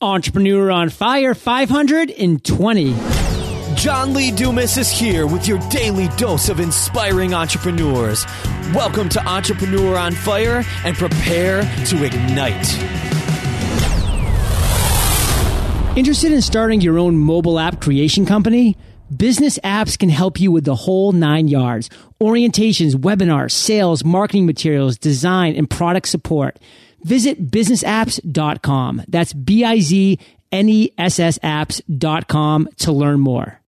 Entrepreneur on Fire 520. John Lee Dumas is here with your daily dose of inspiring entrepreneurs. Welcome to Entrepreneur on Fire and prepare to ignite. Interested in starting your own mobile app creation company? Bizness Apps can help you with the whole nine yards orientations, webinars, sales, marketing materials, design, and product support. Visit biznessapps.com. That's B-I-Z-N-E-S-S apps.com to learn more.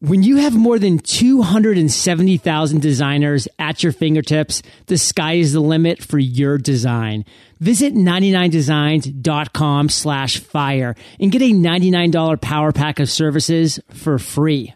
When you have more than 270,000 designers at your fingertips, the sky is the limit for your design. Visit 99designs.com slash fire and get a $99 power pack of services for free.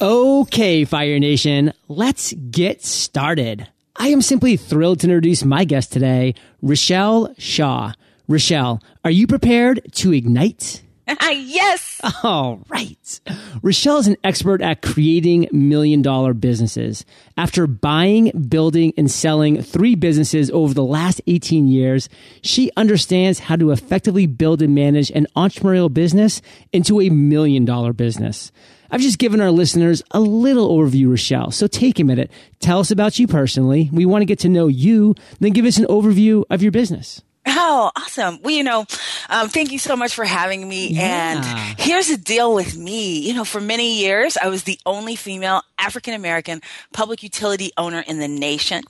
Okay, Fire Nation, let's get started. I am simply thrilled to introduce my guest today, Richelle Shaw. Richelle, are you prepared to ignite? yes. All right. Richelle is an expert at creating million dollar businesses. After buying, building, and selling three businesses over the last 18 years, she understands how to effectively build and manage an entrepreneurial business into a million dollar business. I've just given our listeners a little overview, Richelle. So take a minute. Tell us about you personally. We want to get to know you, then give us an overview of your business. Oh, awesome. Well, you know, um, thank you so much for having me. Yeah. And here's the deal with me. You know, for many years, I was the only female African American public utility owner in the nation.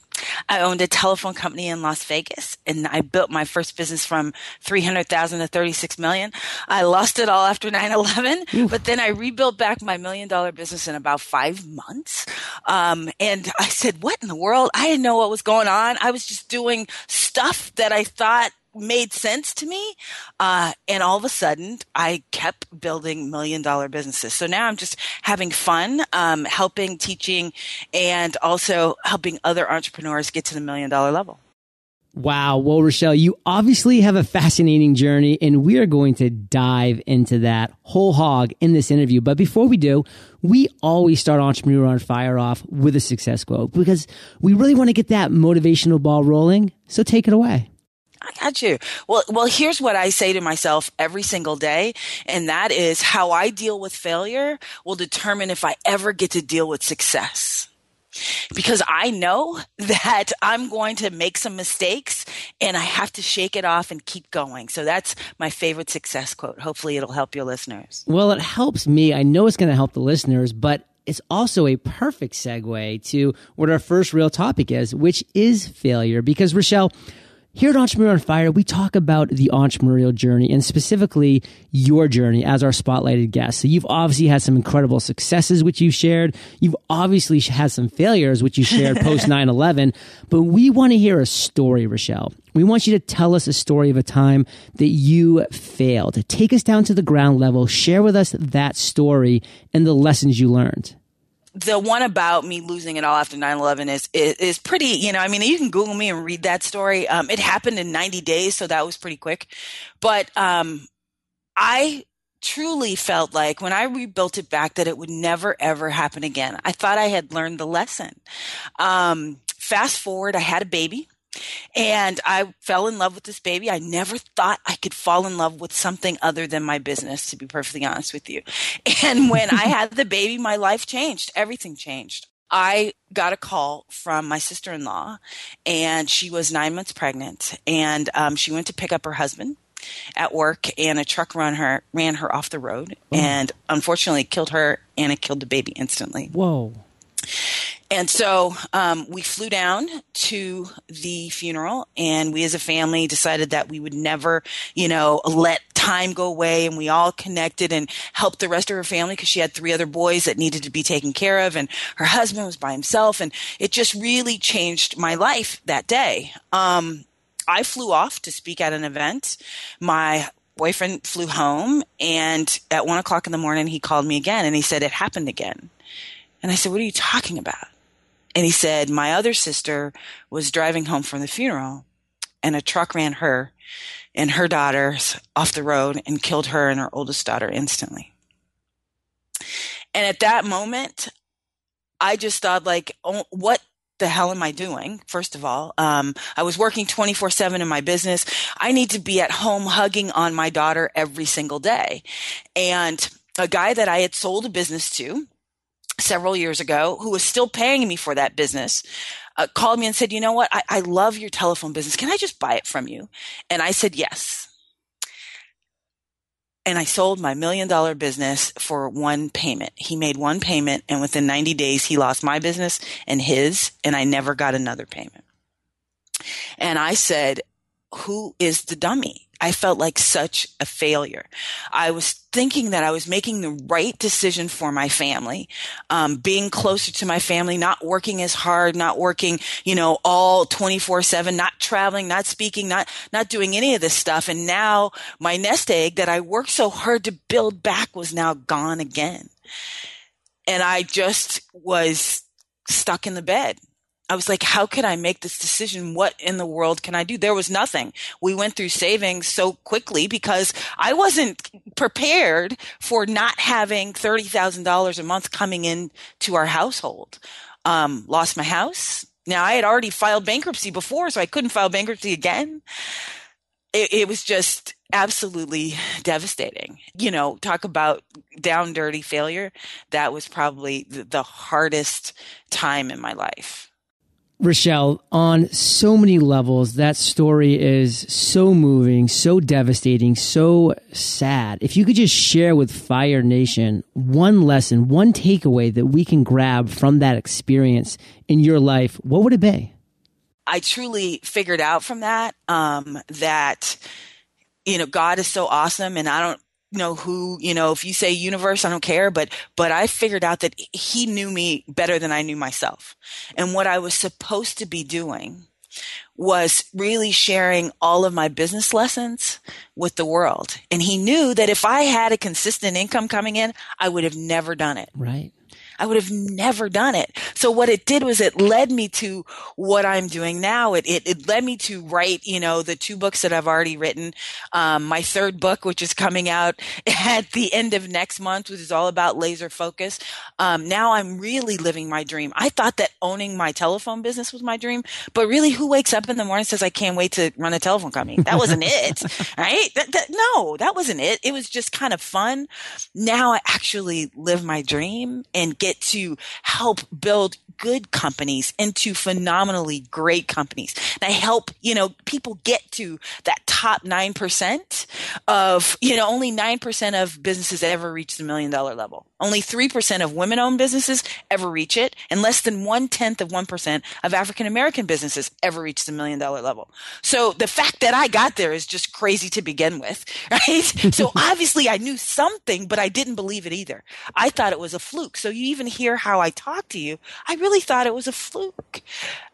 I owned a telephone company in Las Vegas and I built my first business from 300,000 to 36 million. I lost it all after 9-11, but then I rebuilt back my million dollar business in about five months. Um, and I said, what in the world? I didn't know what was going on. I was just doing stuff that I thought made sense to me. Uh, and all of a sudden, I kept building million dollar businesses. So now I'm just having fun, um, helping, teaching, and also helping other entrepreneurs get to the million dollar level. Wow. Well, Richelle, you obviously have a fascinating journey, and we are going to dive into that whole hog in this interview. But before we do, we always start Entrepreneur on Fire off with a success quote because we really want to get that motivational ball rolling. So take it away. I got you. Well, well, here's what I say to myself every single day. And that is how I deal with failure will determine if I ever get to deal with success. Because I know that I'm going to make some mistakes and I have to shake it off and keep going. So that's my favorite success quote. Hopefully it'll help your listeners. Well, it helps me. I know it's going to help the listeners, but it's also a perfect segue to what our first real topic is, which is failure. Because Richelle, here at Entrepreneur on Fire, we talk about the entrepreneurial journey and specifically your journey as our spotlighted guest. So you've obviously had some incredible successes, which you've shared. You've obviously had some failures, which you shared post 9-11, but we want to hear a story, Richelle. We want you to tell us a story of a time that you failed. Take us down to the ground level. Share with us that story and the lessons you learned the one about me losing it all after 9-11 is, is, is pretty you know i mean you can google me and read that story. Um, it happened in 90 days so that was pretty quick. But um, i truly felt like when i rebuilt it back that it would never ever happen again. I thought i had learned the lesson. Um, fast forward i had a baby and I fell in love with this baby. I never thought I could fall in love with something other than my business, to be perfectly honest with you. And when I had the baby, my life changed. Everything changed. I got a call from my sister in law, and she was nine months pregnant, and um, she went to pick up her husband at work, and a truck ran her ran her off the road, oh. and unfortunately killed her, and it killed the baby instantly. Whoa! And so um, we flew down to the funeral, and we as a family decided that we would never, you know, let time go away. And we all connected and helped the rest of her family because she had three other boys that needed to be taken care of, and her husband was by himself. And it just really changed my life that day. Um, I flew off to speak at an event. My boyfriend flew home, and at one o'clock in the morning, he called me again and he said, It happened again. And I said, What are you talking about? And he said, my other sister was driving home from the funeral and a truck ran her and her daughters off the road and killed her and her oldest daughter instantly. And at that moment, I just thought like, oh, what, the hell am I doing? First of all, um, I was working 24 seven in my business. I need to be at home hugging on my daughter every single day. And a guy that I had sold a business to several years ago who was still paying me for that business uh, called me and said, you know what? I, I love your telephone business. Can I just buy it from you? And I said, yes. And I sold my million dollar business for one payment. He made one payment and within 90 days, he lost my business and his, and I never got another payment. And I said, who is the dummy? I felt like such a failure. I was thinking that I was making the right decision for my family, um, being closer to my family, not working as hard, not working, you know, all 24 seven, not traveling, not speaking, not, not doing any of this stuff. And now my nest egg that I worked so hard to build back was now gone again. And I just was stuck in the bed I was like, how could I make this decision? What in the world can I do? There was nothing. We went through savings so quickly because I wasn't prepared for not having $30,000 a month coming in to our household. Um, lost my house. Now I had already filed bankruptcy before, so I couldn't file bankruptcy again. It, it was just absolutely devastating. You know, talk about down dirty failure. That was probably the, the hardest time in my life. Richelle, on so many levels, that story is so moving, so devastating, so sad. If you could just share with Fire Nation one lesson, one takeaway that we can grab from that experience in your life, what would it be? I truly figured out from that um, that you know God is so awesome, and I don't know who, you know, if you say universe, I don't care, but, but I figured out that he knew me better than I knew myself. And what I was supposed to be doing was really sharing all of my business lessons with the world. And he knew that if I had a consistent income coming in, I would have never done it. Right. I would have never done it. So what it did was it led me to what I'm doing now. It, it, it led me to write, you know, the two books that I've already written. Um, my third book, which is coming out at the end of next month, which is all about laser focus. Um, now I'm really living my dream. I thought that owning my telephone business was my dream, but really who wakes up in the morning and says, I can't wait to run a telephone company? That wasn't it, right? That, that, no, that wasn't it. It was just kind of fun. Now I actually live my dream and get get to help build good companies into phenomenally great companies. And I help, you know, people get to that top 9% of, you know, only 9% of businesses ever reach the million dollar level. Only 3% of women owned businesses ever reach it. And less than one tenth of 1% of African American businesses ever reach the million dollar level. So the fact that I got there is just crazy to begin with, right? so obviously I knew something, but I didn't believe it either. I thought it was a fluke. So you even hear how I talk to you. I really thought it was a fluke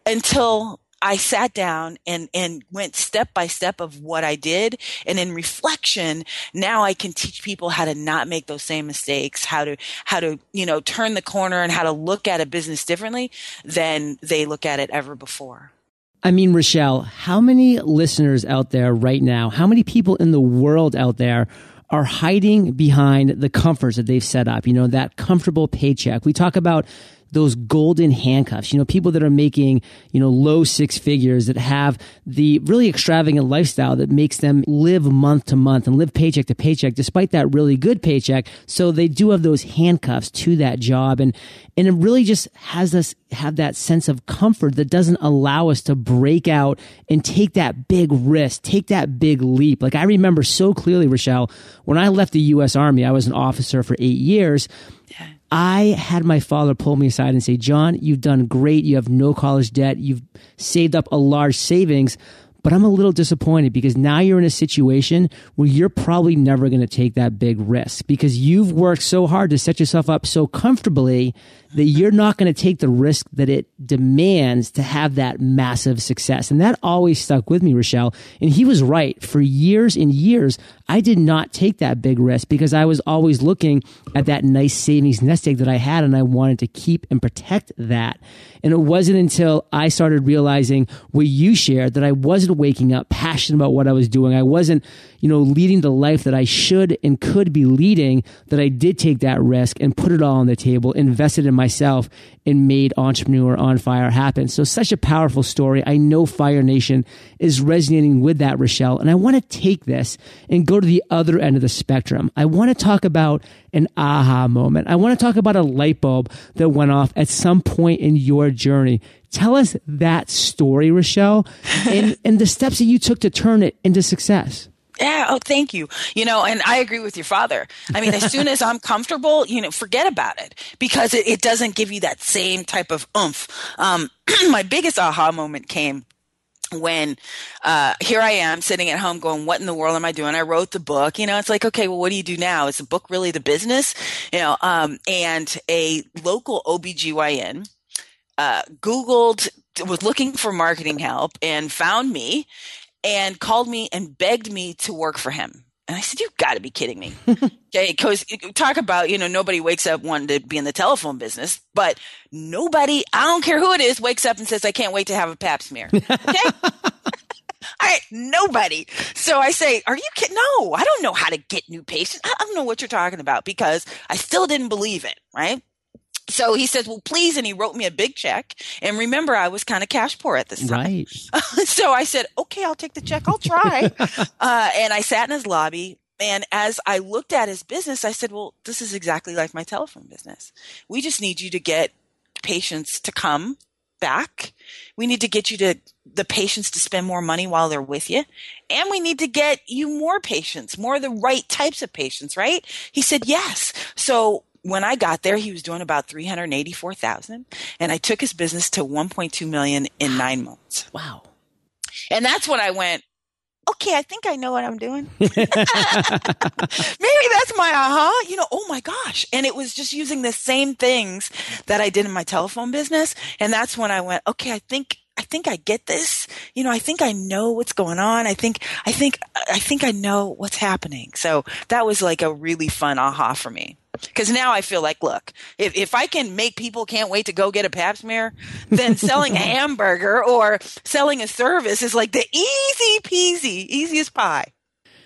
until I sat down and, and went step by step of what I did. And in reflection, now I can teach people how to not make those same mistakes, how to, how to, you know, turn the corner and how to look at a business differently than they look at it ever before. I mean, Richelle, how many listeners out there right now, how many people in the world out there are hiding behind the comforts that they've set up, you know, that comfortable paycheck. We talk about those golden handcuffs. You know, people that are making, you know, low six figures that have the really extravagant lifestyle that makes them live month to month and live paycheck to paycheck despite that really good paycheck. So they do have those handcuffs to that job. And, and it really just has us have that sense of comfort that doesn't allow us to break out and take that big risk, take that big leap. Like I remember so clearly, Richelle, when I left the U.S. Army, I was an officer for eight years. I had my father pull me aside and say, John, you've done great. You have no college debt. You've saved up a large savings, but I'm a little disappointed because now you're in a situation where you're probably never going to take that big risk because you've worked so hard to set yourself up so comfortably that you're not going to take the risk that it demands to have that massive success. And that always stuck with me, Richelle. And he was right. For years and years, I did not take that big risk because I was always looking at that nice savings nest egg that I had and I wanted to keep and protect that. And it wasn't until I started realizing what you shared that I wasn't waking up passionate about what I was doing. I wasn't, you know, leading the life that I should and could be leading that I did take that risk and put it all on the table, invested in myself and made Entrepreneur on Fire happen. So such a powerful story. I know Fire Nation is resonating with that, Richelle. And I want to take this and go to the other end of the spectrum. I want to talk about an aha moment. I want to talk about a light bulb that went off at some point in your journey. Tell us that story, Richelle, and, and the steps that you took to turn it into success. Yeah. Oh, thank you. You know, and I agree with your father. I mean, as soon as I'm comfortable, you know, forget about it because it, it doesn't give you that same type of oomph. Um, my biggest aha moment came when uh, here I am sitting at home going, what in the world am I doing? I wrote the book. You know, it's like, okay, well, what do you do now? Is the book really the business? You know, um, and a local OBGYN uh, Googled, was looking for marketing help and found me and called me and begged me to work for him. And I said, You've got to be kidding me. okay. Because talk about, you know, nobody wakes up wanting to be in the telephone business, but nobody, I don't care who it is, wakes up and says, I can't wait to have a pap smear. Okay. I, nobody. So I say, are you kidding? No, I don't know how to get new patients. I don't know what you're talking about because I still didn't believe it. Right. So he says, well, please. And he wrote me a big check. And remember, I was kind of cash poor at this time. Right. so I said, okay, I'll take the check. I'll try. uh, and I sat in his lobby. And as I looked at his business, I said, well, this is exactly like my telephone business. We just need you to get patients to come back. We need to get you to the patients to spend more money while they're with you. And we need to get you more patients, more of the right types of patients, right? He said, yes. So when I got there, he was doing about 384,000 and I took his business to 1.2 million in nine months. Wow. And that's when I went, okay, I think I know what I'm doing. Maybe that's my aha, you know, oh my gosh. And it was just using the same things that I did in my telephone business. And that's when I went, okay, I think I think I get this. You know, I think I know what's going on. I think, I think, I think I know what's happening. So that was like a really fun aha for me. Because now I feel like, look, if, if I can make people can't wait to go get a pap smear, then selling a hamburger or selling a service is like the easy peasy, easiest pie.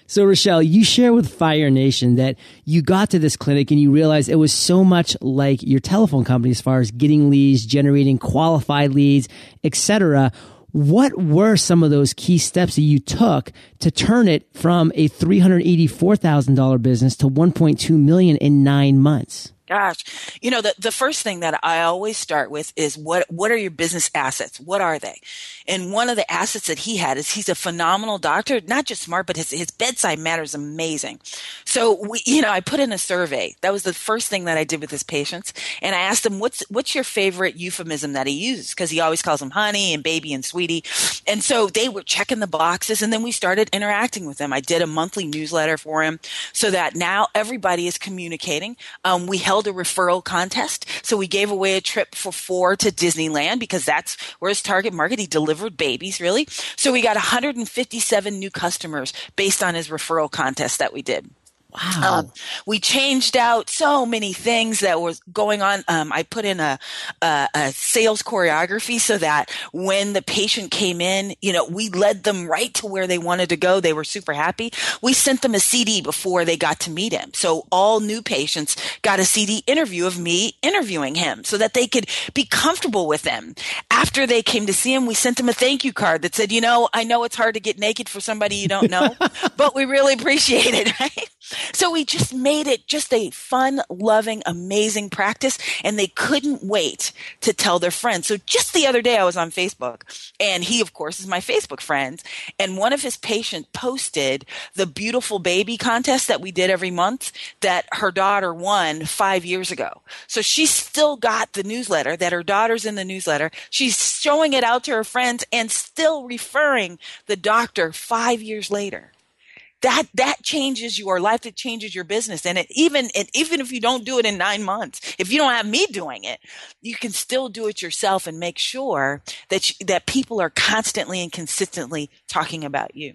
So, Richelle, you share with Fire Nation that you got to this clinic and you realized it was so much like your telephone company as far as getting leads, generating qualified leads, etc. What were some of those key steps that you took to turn it from a $384,000 business to 1.2 million in nine months? Gosh, you know, the, the first thing that I always start with is what, what are your business assets? What are they? And one of the assets that he had is he's a phenomenal doctor, not just smart, but his, his bedside manner is amazing. So we, you know, I put in a survey. That was the first thing that I did with his patients. And I asked him, what's, what's your favorite euphemism that he uses? Cause he always calls them honey and baby and sweetie. And so they were checking the boxes and then we started interacting with them. I did a monthly newsletter for him so that now everybody is communicating. Um, we help held a referral contest. So we gave away a trip for four to Disneyland because that's where his target market. He delivered babies, really. So we got 157 new customers based on his referral contest that we did. Wow. Um, we changed out so many things that was going on. Um, I put in a, a, a, sales choreography so that when the patient came in, you know, we led them right to where they wanted to go. They were super happy. We sent them a CD before they got to meet him. So all new patients got a CD interview of me interviewing him so that they could be comfortable with him. After they came to see him, we sent them a thank you card that said, you know, I know it's hard to get naked for somebody you don't know, but we really appreciate it, right? So we just made it just a fun, loving, amazing practice. And they couldn't wait to tell their friends. So just the other day I was on Facebook and he, of course, is my Facebook friend. And one of his patients posted the beautiful baby contest that we did every month that her daughter won five years ago. So she still got the newsletter that her daughter's in the newsletter. She's showing it out to her friends and still referring the doctor five years later that that changes your life it changes your business. And it even it, even if you don't do it in nine months if you don't have me doing it you can still do it yourself and make sure that you, that people are constantly and consistently talking about you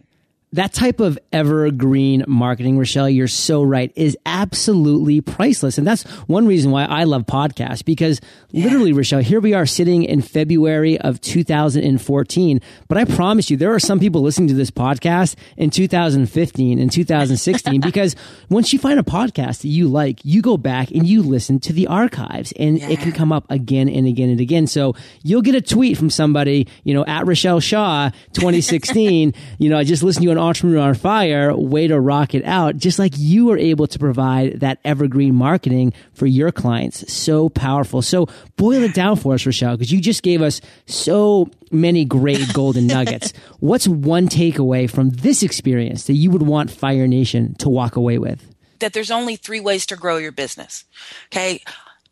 that type of evergreen marketing, Richelle, you're so right, is absolutely priceless. And that's one reason why I love podcasts because yeah. literally, Richelle, here we are sitting in February of 2014. But I promise you, there are some people listening to this podcast in 2015 and 2016 because once you find a podcast that you like, you go back and you listen to the archives and yeah. it can come up again and again and again. So you'll get a tweet from somebody, you know, at Richelle Shaw 2016, you know, I just listened to an Entrepreneur on Fire, way to rock it out. Just like you were able to provide that evergreen marketing for your clients. So powerful. So boil it down for us, Richelle, because you just gave us so many great golden nuggets. What's one takeaway from this experience that you would want Fire Nation to walk away with? That there's only three ways to grow your business. Okay.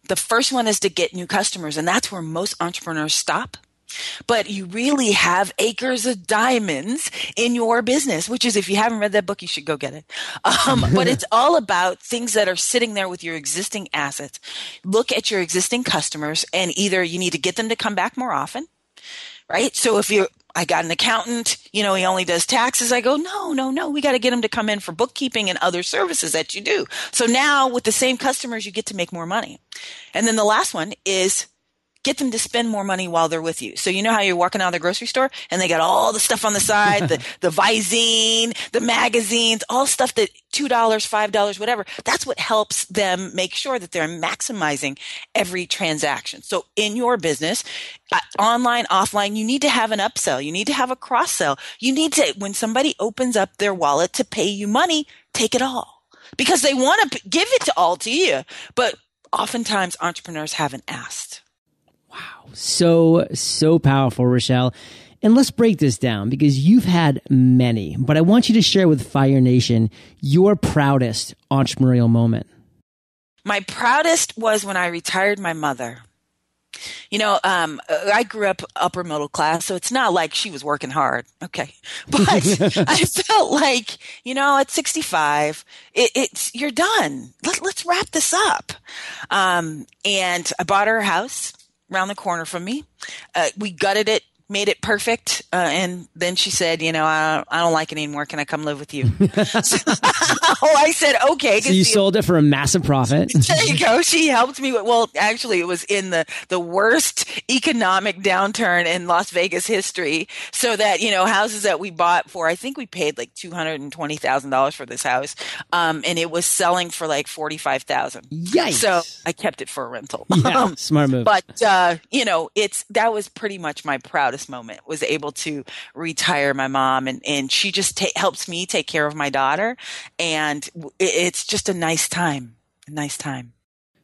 The first one is to get new customers, and that's where most entrepreneurs stop but you really have acres of diamonds in your business, which is if you haven't read that book, you should go get it. Um, but it's all about things that are sitting there with your existing assets. Look at your existing customers and either you need to get them to come back more often, right? So if you I got an accountant, you know, he only does taxes. I go, no, no, no, we got to get him to come in for bookkeeping and other services that you do. So now with the same customers, you get to make more money. And then the last one is get them to spend more money while they're with you. So you know how you're walking out of the grocery store and they got all the stuff on the side, the, the Visine, the magazines, all stuff that $2, $5, whatever. That's what helps them make sure that they're maximizing every transaction. So in your business, uh, online, offline, you need to have an upsell. You need to have a cross sell. You need to, when somebody opens up their wallet to pay you money, take it all because they want to give it to all to you. But oftentimes entrepreneurs haven't asked. So, so powerful, Richelle. And let's break this down because you've had many, but I want you to share with Fire Nation your proudest entrepreneurial moment. My proudest was when I retired my mother. You know, um, I grew up upper middle class, so it's not like she was working hard. Okay. But I felt like, you know, at 65, it, it's, you're done. Let, us wrap this up. Um, and I bought her a house around the corner from me. Uh, we gutted it made it perfect. Uh, and then she said, you know, I, I don't like it anymore. Can I come live with you? so, oh, I said, okay. So you sold it for a massive profit. there you go. She helped me. With, well, actually it was in the, the worst economic downturn in Las Vegas history. So that, you know, houses that we bought for, I think we paid like $220,000 for this house. Um, and it was selling for like 45,000. Yikes. So I kept it for a rental. Yeah, um, smart move. But, uh, you know, it's, that was pretty much my proudest proudest moment was able to retire my mom and, and she just ta- helps me take care of my daughter. And it's just a nice time, a nice time.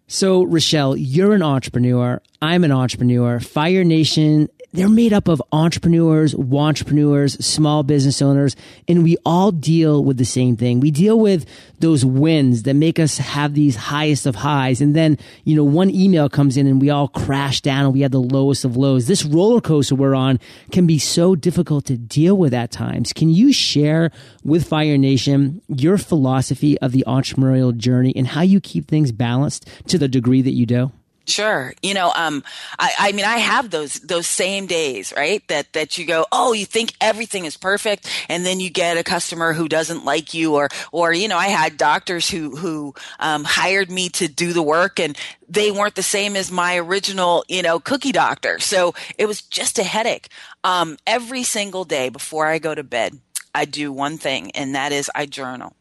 So, Richelle, you're an entrepreneur. I'm an entrepreneur. Fire Nation they're made up of entrepreneurs, entrepreneurs, small business owners, and we all deal with the same thing. We deal with those wins that make us have these highest of highs. And then, you know, one email comes in and we all crash down and we have the lowest of lows. This roller coaster we're on can be so difficult to deal with at times. Can you share with Fire Nation your philosophy of the entrepreneurial journey and how you keep things balanced to the degree that you do? Sure. You know, um, I, I mean, I have those, those same days, right? That, that you go, oh, you think everything is perfect. And then you get a customer who doesn't like you or, or, you know, I had doctors who, who, um, hired me to do the work and they weren't the same as my original, you know, cookie doctor. So it was just a headache. Um, every single day before I go to bed, I do one thing and that is I journal.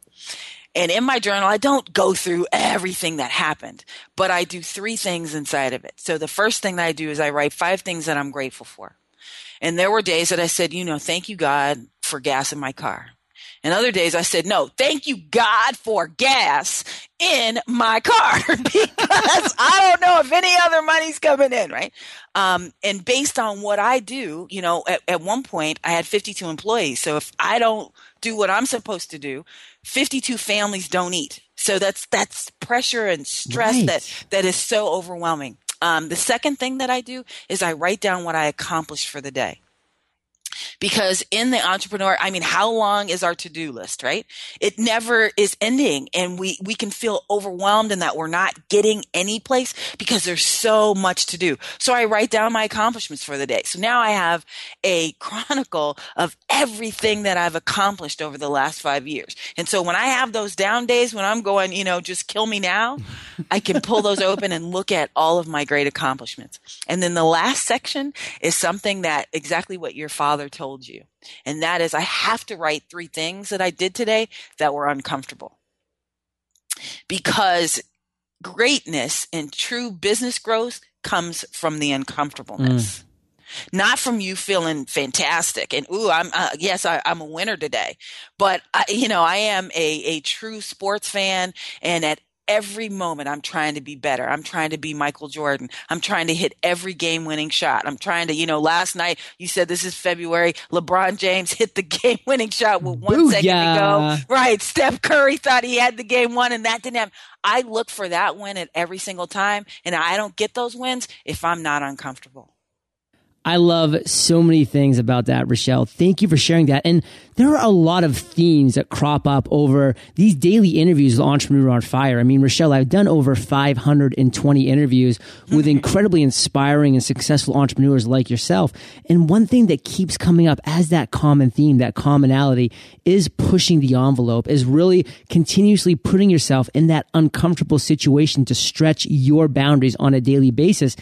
And in my journal, I don't go through everything that happened, but I do three things inside of it. So the first thing that I do is I write five things that I'm grateful for. And there were days that I said, you know, thank you God for gas in my car. And other days I said, no, thank you God for gas in my car because I don't know if any other money's coming in, right? Um, and based on what I do, you know, at, at one point I had 52 employees. So if I don't do what I'm supposed to do, 52 families don't eat. So that's, that's pressure and stress right. that, that is so overwhelming. Um, the second thing that I do is I write down what I accomplished for the day. Because in the entrepreneur i mean how long is our to-do list right? It never is ending and we we can feel overwhelmed in that we're not getting any place because there's so much to do. So i write down my accomplishments for the day. So now i have a chronicle of everything that i've accomplished over the last five years. And so when i have those down days when i'm going you know just kill me now i can pull those open and look at all of my great accomplishments. And then the last section is something that exactly what your father told told you. And that is, I have to write three things that I did today that were uncomfortable. Because greatness and true business growth comes from the uncomfortableness. Mm. Not from you feeling fantastic and ooh, I'm uh, yes, I, am a winner today. But I, you know, I am a a true sports fan, and at every moment I'm trying to be better. I'm trying to be Michael Jordan. I'm trying to hit every game winning shot. I'm trying to, you know, last night you said this is February. LeBron James hit the game winning shot with one Booyah. second to go. Right. Steph Curry thought he had the game won and that didn't happen. I look for that win at every single time and I don't get those wins if I'm not uncomfortable. I love so many things about that, Richelle. Thank you for sharing that. And there are a lot of themes that crop up over these daily interviews with Entrepreneur on Fire. I mean, Richelle, I've done over 520 interviews with incredibly inspiring and successful entrepreneurs like yourself. And one thing that keeps coming up as that common theme, that commonality is pushing the envelope, is really continuously putting yourself in that uncomfortable situation to stretch your boundaries on a daily basis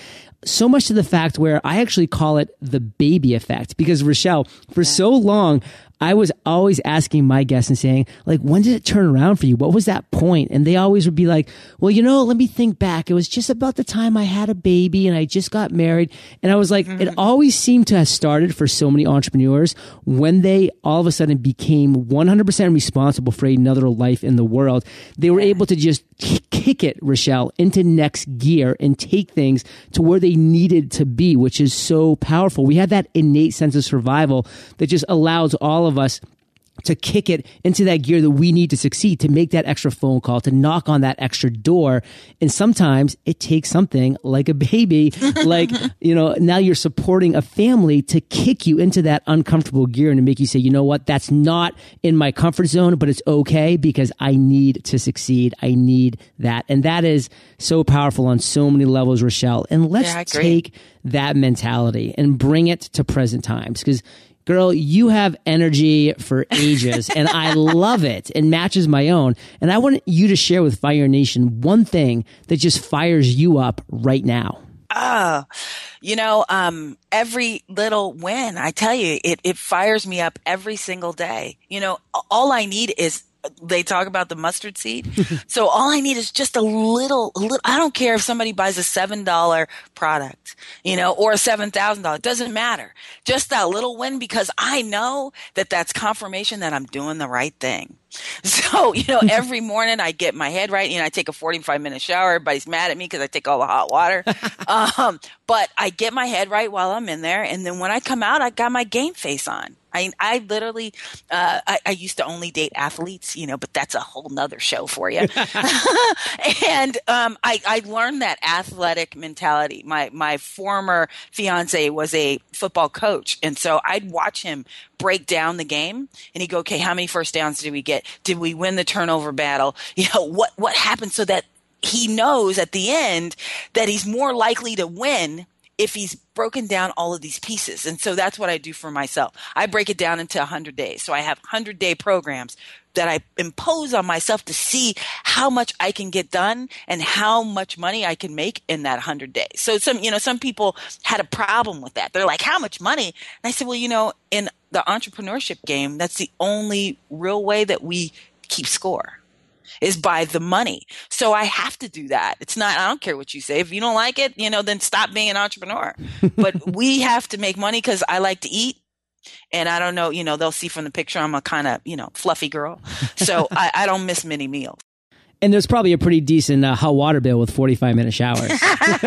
so much to the fact where I actually call it the baby effect because Richelle, for so long, I was always asking my guests and saying, like, when did it turn around for you? What was that point? And they always would be like, well, you know, let me think back. It was just about the time I had a baby and I just got married. And I was like, mm-hmm. it always seemed to have started for so many entrepreneurs when they all of a sudden became 100% responsible for another life in the world. They were able to just kick it, Richelle, into next gear and take things to where they needed to be, which is so powerful. We have that innate sense of survival that just allows all of of us to kick it into that gear that we need to succeed, to make that extra phone call, to knock on that extra door. And sometimes it takes something like a baby, like, you know, now you're supporting a family to kick you into that uncomfortable gear and to make you say, you know what, that's not in my comfort zone, but it's okay because I need to succeed. I need that. And that is so powerful on so many levels, Richelle. And let's yeah, take that mentality and bring it to present times because girl, you have energy for ages and I love it and matches my own. And I want you to share with Fire Nation one thing that just fires you up right now. Oh, you know, um, every little win, I tell you, it, it fires me up every single day. You know, all I need is they talk about the mustard seed. so all I need is just a little, a little, I don't care if somebody buys a $7 product, you know, or a $7,000. It doesn't matter. Just that little win because I know that that's confirmation that I'm doing the right thing. So, you know, every morning I get my head right. You know, I take a 45 minute shower. Everybody's mad at me because I take all the hot water. um, but I get my head right while I'm in there. And then when I come out, I got my game face on. I I literally uh, I, I, used to only date athletes, you know, but that's a whole nother show for you. and um, I I learned that athletic mentality. My my former fiance was a football coach, and so I'd watch him break down the game, and he'd go, "Okay, how many first downs did we get? Did we win the turnover battle? You know, what what happened so that he knows at the end that he's more likely to win if he's broken down all of these pieces. And so that's what I do for myself. I break it down into 100 days. So I have 100 day programs that I impose on myself to see how much I can get done and how much money I can make in that 100 days. So some, you know, some people had a problem with that. They're like, how much money? And I said, well, you know, in the entrepreneurship game, that's the only real way that we keep score is by the money. So I have to do that. It's not, I don't care what you say. If you don't like it, you know, then stop being an entrepreneur. but we have to make money because I like to eat. And I don't know, you know, they'll see from the picture I'm a kind of, you know, fluffy girl. So I, I don't miss many meals. And there's probably a pretty decent uh, hot water bill with 45 minute showers.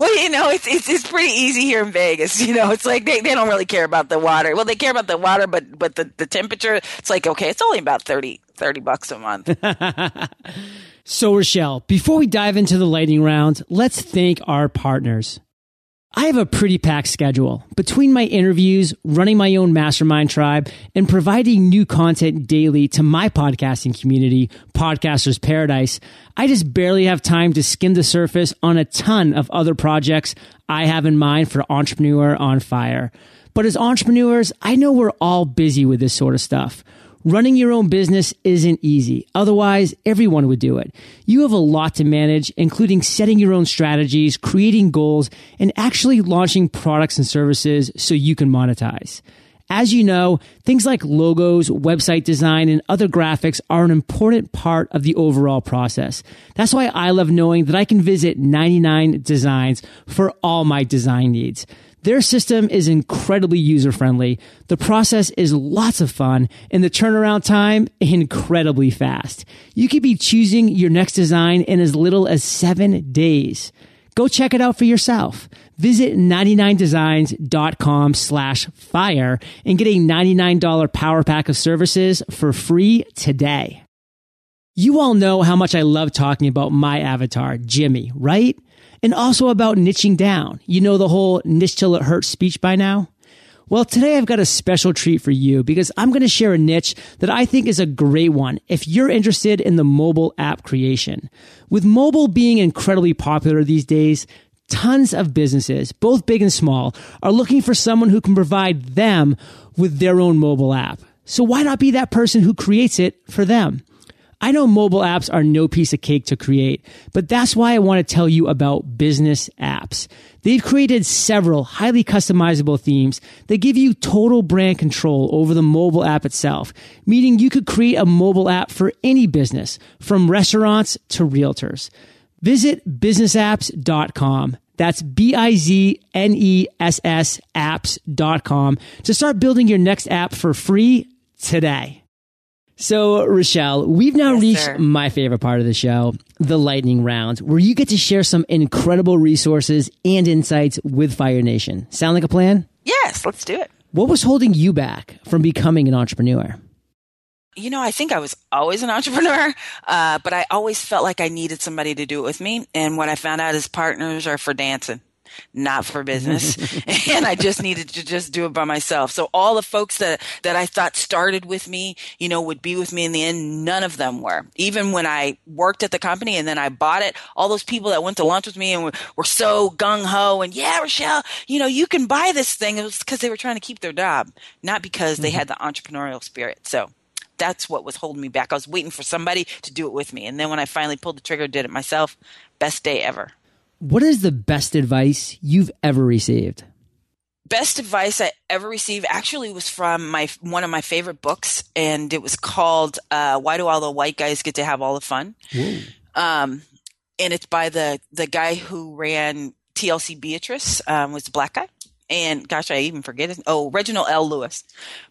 well, you know, it's, it's, it's pretty easy here in Vegas. You know, it's like they, they don't really care about the water. Well, they care about the water, but but the, the temperature, it's like okay, it's only about 30 30 bucks a month. so, Richelle, before we dive into the lightning round, let's thank our partners. I have a pretty packed schedule. Between my interviews, running my own mastermind tribe, and providing new content daily to my podcasting community, Podcasters Paradise, I just barely have time to skim the surface on a ton of other projects I have in mind for Entrepreneur on Fire. But as entrepreneurs, I know we're all busy with this sort of stuff. Running your own business isn't easy. Otherwise, everyone would do it. You have a lot to manage, including setting your own strategies, creating goals, and actually launching products and services so you can monetize. As you know, things like logos, website design, and other graphics are an important part of the overall process. That's why I love knowing that I can visit 99 Designs for all my design needs. Their system is incredibly user friendly. The process is lots of fun and the turnaround time incredibly fast. You could be choosing your next design in as little as seven days. Go check it out for yourself. Visit 99designs.com slash fire and get a $99 power pack of services for free today. You all know how much I love talking about my avatar, Jimmy, right? And also about niching down. You know the whole niche till it hurts speech by now? Well, today I've got a special treat for you because I'm going to share a niche that I think is a great one if you're interested in the mobile app creation. With mobile being incredibly popular these days, tons of businesses, both big and small, are looking for someone who can provide them with their own mobile app. So why not be that person who creates it for them? I know mobile apps are no piece of cake to create, but that's why I want to tell you about Bizness Apps. They've created several highly customizable themes that give you total brand control over the mobile app itself, meaning you could create a mobile app for any business, from restaurants to realtors. Visit biznessapps.com. That's B-I-Z-N-E-S-S apps.com to start building your next app for free today. So, Richelle, we've now yes, reached sir. my favorite part of the show, the lightning round, where you get to share some incredible resources and insights with Fire Nation. Sound like a plan? Yes, let's do it. What was holding you back from becoming an entrepreneur? You know, I think I was always an entrepreneur, uh, but I always felt like I needed somebody to do it with me. And what I found out is partners are for dancing not for business. and I just needed to just do it by myself. So all the folks that, that I thought started with me, you know, would be with me in the end, none of them were. Even when I worked at the company and then I bought it, all those people that went to lunch with me and were, were so gung ho and yeah, Richelle, you know, you can buy this thing. It was because they were trying to keep their job, not because they mm-hmm. had the entrepreneurial spirit. So that's what was holding me back. I was waiting for somebody to do it with me. And then when I finally pulled the trigger, did it myself, best day ever. What is the best advice you've ever received? Best advice I ever received actually was from my one of my favorite books, and it was called uh, "Why Do All the White Guys Get to Have All the Fun?" Um, and it's by the the guy who ran TLC Beatrice, um, was a black guy and gosh, I even forget it. Oh, Reginald L. Lewis.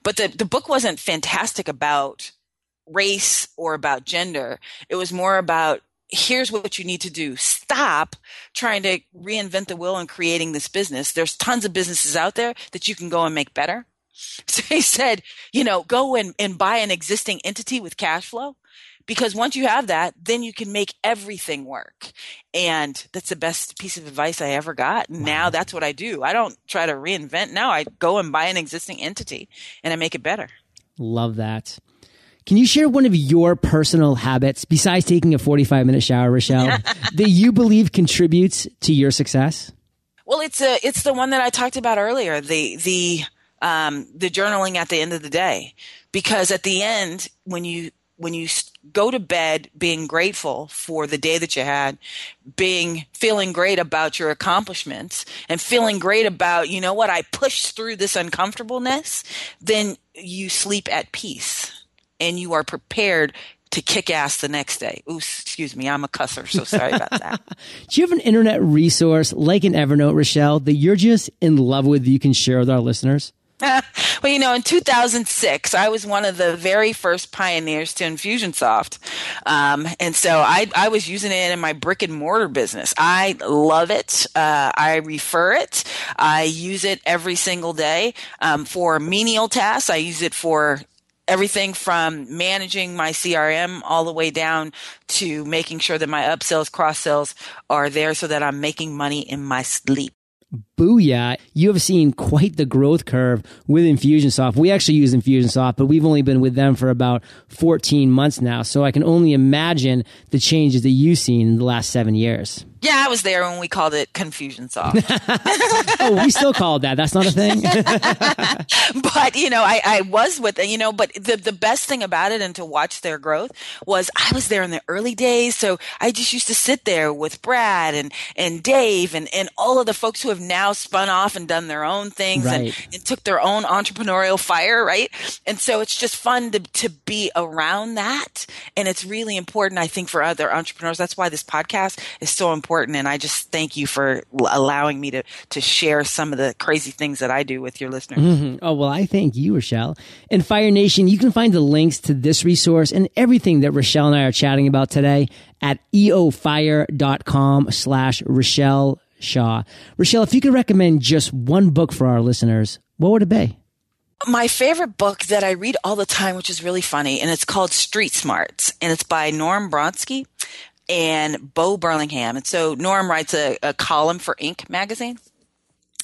But the, the book wasn't fantastic about race or about gender. It was more about here's what you need to do. Stop trying to reinvent the wheel and creating this business. There's tons of businesses out there that you can go and make better. So he said, you know, go and, and buy an existing entity with cash flow. Because once you have that, then you can make everything work. And that's the best piece of advice I ever got. Wow. now that's what I do. I don't try to reinvent. Now I go and buy an existing entity and I make it better. Love that. Can you share one of your personal habits besides taking a 45 minute shower, Richelle, that you believe contributes to your success? Well, it's a, it's the one that I talked about earlier, the, the, um, the journaling at the end of the day. Because at the end, when you, when you go to bed being grateful for the day that you had, being feeling great about your accomplishments and feeling great about, you know what, I pushed through this uncomfortableness, then you sleep at peace and you are prepared to kick ass the next day. Ooh, excuse me, I'm a cusser, so sorry about that. Do you have an internet resource like an Evernote, Richelle, that you're just in love with that you can share with our listeners? well, you know, in 2006, I was one of the very first pioneers to Infusionsoft. Um, and so I, I, was using it in my brick and mortar business. I love it. Uh, I refer it. I use it every single day um, for menial tasks. I use it for everything from managing my CRM all the way down to making sure that my upsells, cross sells are there so that I'm making money in my sleep. Booyah. You have seen quite the growth curve with Infusionsoft. We actually use Infusionsoft, but we've only been with them for about 14 months now. So I can only imagine the changes that you've seen in the last seven years. Yeah, I was there when we called it Confusionsoft. oh, we still call it that. That's not a thing. but you know, I, I was with you know, but the the best thing about it and to watch their growth was I was there in the early days, so I just used to sit there with Brad and and Dave and and all of the folks who have now spun off and done their own things right. and, and took their own entrepreneurial fire, right? And so it's just fun to to be around that, and it's really important, I think, for other entrepreneurs. That's why this podcast is so important important. And I just thank you for allowing me to, to share some of the crazy things that I do with your listeners. Mm-hmm. Oh, well, I thank you, Richelle. And Fire Nation, you can find the links to this resource and everything that Richelle and I are chatting about today at eofire.com slash Richelle Shaw. Richelle, if you could recommend just one book for our listeners, what would it be? My favorite book that I read all the time, which is really funny, and it's called Street Smarts, and it's by Norm Brodsky and Bo Burlingham. And so Norm writes a, a column for Inc. magazine.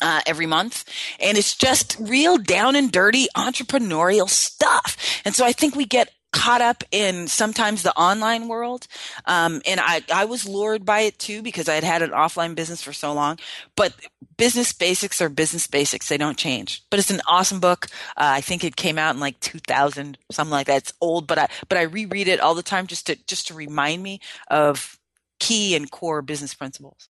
Uh, every month. And it's just real down and dirty entrepreneurial stuff. And so I think we get caught up in sometimes the online world. Um, and I, I was lured by it too because I had had an offline business for so long. But business basics are business basics. They don't change. But it's an awesome book. Uh, I think it came out in like 2000, something like that. It's old, but I, but I reread it all the time just to, just to remind me of key and core business principles.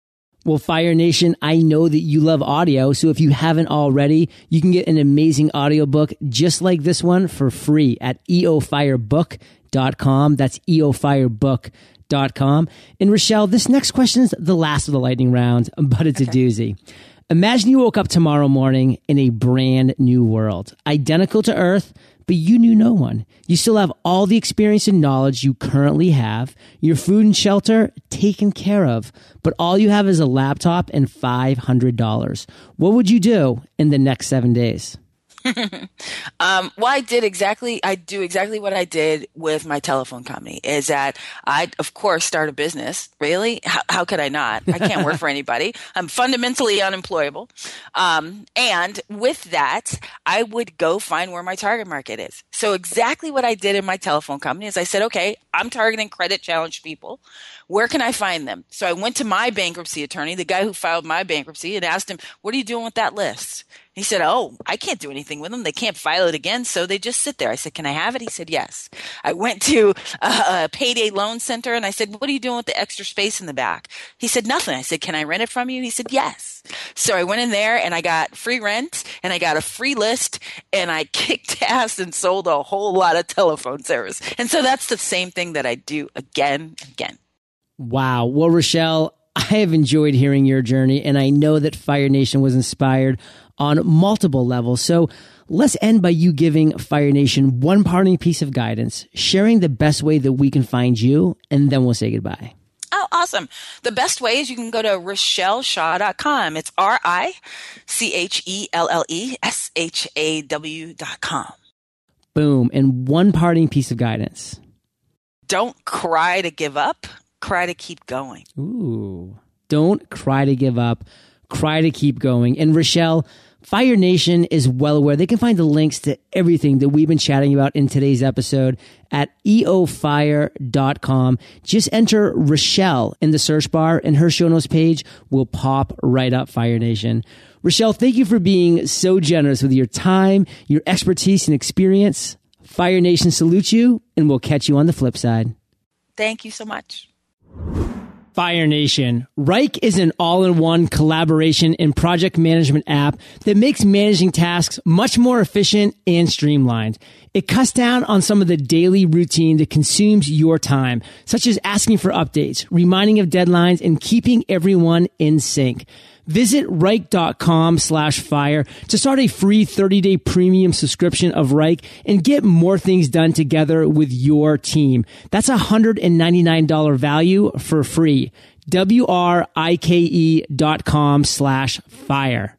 Well, Fire Nation, I know that you love audio. So if you haven't already, you can get an amazing audiobook just like this one for free at eofirebook.com. That's eofirebook.com. And Richelle, this next question is the last of the lightning round, but it's okay. a doozy. Imagine you woke up tomorrow morning in a brand new world, identical to Earth, but you knew no one. You still have all the experience and knowledge you currently have, your food and shelter taken care of, but all you have is a laptop and $500. What would you do in the next seven days? um, well, I did exactly, I do exactly what I did with my telephone company is that I, of course, start a business. Really? How, how could I not? I can't work for anybody. I'm fundamentally unemployable. Um, and with that, I would go find where my target market is. So exactly what I did in my telephone company is I said, okay, I'm targeting credit challenged people. Where can I find them? So I went to my bankruptcy attorney, the guy who filed my bankruptcy, and asked him, what are you doing with that list? He said, Oh, I can't do anything with them. They can't file it again. So they just sit there. I said, Can I have it? He said, Yes. I went to a, a, payday loan center and I said, What are you doing with the extra space in the back? He said, Nothing. I said, Can I rent it from you? He said, Yes. So I went in there and I got free rent and I got a free list and I kicked ass and sold a whole lot of telephone service. And so that's the same thing that I do again and again. Wow. Well, Richelle, I have enjoyed hearing your journey, and I know that Fire Nation was inspired on multiple levels. So let's end by you giving Fire Nation one parting piece of guidance, sharing the best way that we can find you, and then we'll say goodbye. Oh, awesome. The best way is you can go to RichelleShaw.com. It's R I C H E L L E S H A W.com. Boom. And one parting piece of guidance. Don't cry to give up, cry to keep going. Ooh. Don't cry to give up, cry to keep going. And Richelle, Fire Nation is well aware. They can find the links to everything that we've been chatting about in today's episode at eofire.com. Just enter Richelle in the search bar and her show notes page will pop right up Fire Nation. Richelle, thank you for being so generous with your time, your expertise and experience. Fire Nation salutes you and we'll catch you on the flip side. Thank you so much. Fire Nation. Wrike is an all-in-one collaboration and project management app that makes managing tasks much more efficient and streamlined. It cuts down on some of the daily routine that consumes your time, such as asking for updates, reminding of deadlines, and keeping everyone in sync. Visit Wrike.com slash fire to start a free 30 day premium subscription of Wrike and get more things done together with your team. That's a $199 value for free. W R I K E dot com slash fire.